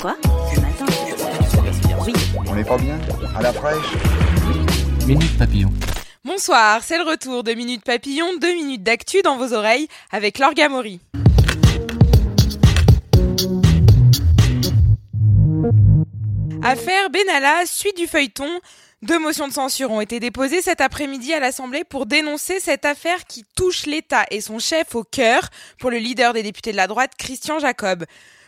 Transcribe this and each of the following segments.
Quoi Ce matin Oui. On n'est pas bien À la fraîche Minute Papillon. Bonsoir, c'est le retour de Minute Papillon, deux minutes d'actu dans vos oreilles avec Laure Mori. Affaire Benalla, suite du feuilleton. Deux motions de censure ont été déposées cet après-midi à l'Assemblée pour dénoncer cette affaire qui touche l'État et son chef au cœur pour le leader des députés de la droite, Christian Jacob.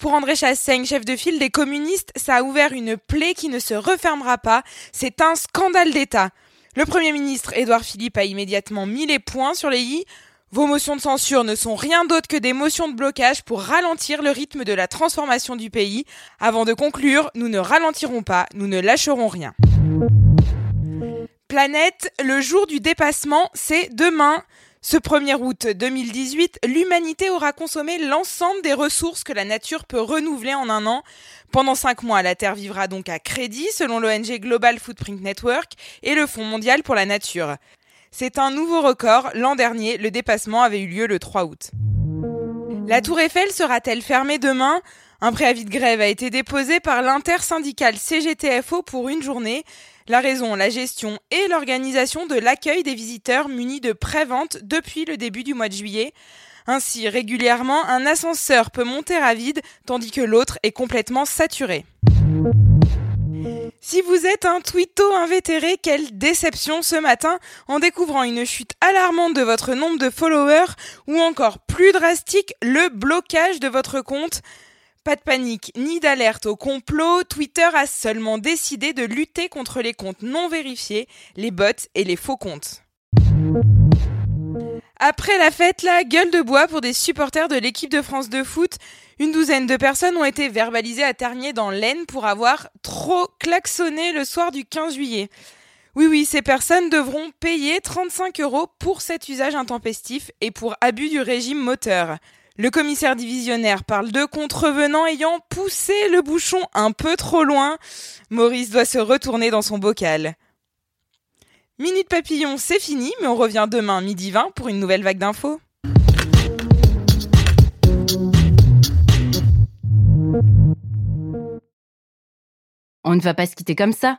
Pour André Chassaigne, chef de file des communistes, ça a ouvert une plaie qui ne se refermera pas. C'est un scandale d'État. Le Premier ministre Édouard Philippe a immédiatement mis les points sur les i. Vos motions de censure ne sont rien d'autre que des motions de blocage pour ralentir le rythme de la transformation du pays. Avant de conclure, nous ne ralentirons pas, nous ne lâcherons rien. Planète, le jour du dépassement, c'est demain. Ce 1er août 2018, l'humanité aura consommé l'ensemble des ressources que la nature peut renouveler en un an. Pendant cinq mois, la Terre vivra donc à crédit selon l'ONG Global Footprint Network et le Fonds mondial pour la nature. C'est un nouveau record. L'an dernier, le dépassement avait eu lieu le 3 août. La Tour Eiffel sera-t-elle fermée demain? Un préavis de grève a été déposé par l'intersyndicale CGTFO pour une journée. La raison, la gestion et l'organisation de l'accueil des visiteurs munis de prévente depuis le début du mois de juillet. Ainsi, régulièrement, un ascenseur peut monter à vide tandis que l'autre est complètement saturé. Si vous êtes un twitto invétéré, quelle déception ce matin en découvrant une chute alarmante de votre nombre de followers ou encore plus drastique, le blocage de votre compte. Pas de panique ni d'alerte au complot, Twitter a seulement décidé de lutter contre les comptes non vérifiés, les bots et les faux comptes. Après la fête, la gueule de bois pour des supporters de l'équipe de France de foot. Une douzaine de personnes ont été verbalisées à Ternier dans l'Aisne pour avoir trop klaxonné le soir du 15 juillet. Oui, oui, ces personnes devront payer 35 euros pour cet usage intempestif et pour abus du régime moteur. Le commissaire divisionnaire parle de contrevenants ayant poussé le bouchon un peu trop loin. Maurice doit se retourner dans son bocal. Minute Papillon, c'est fini, mais on revient demain midi 20 pour une nouvelle vague d'infos. On ne va pas se quitter comme ça.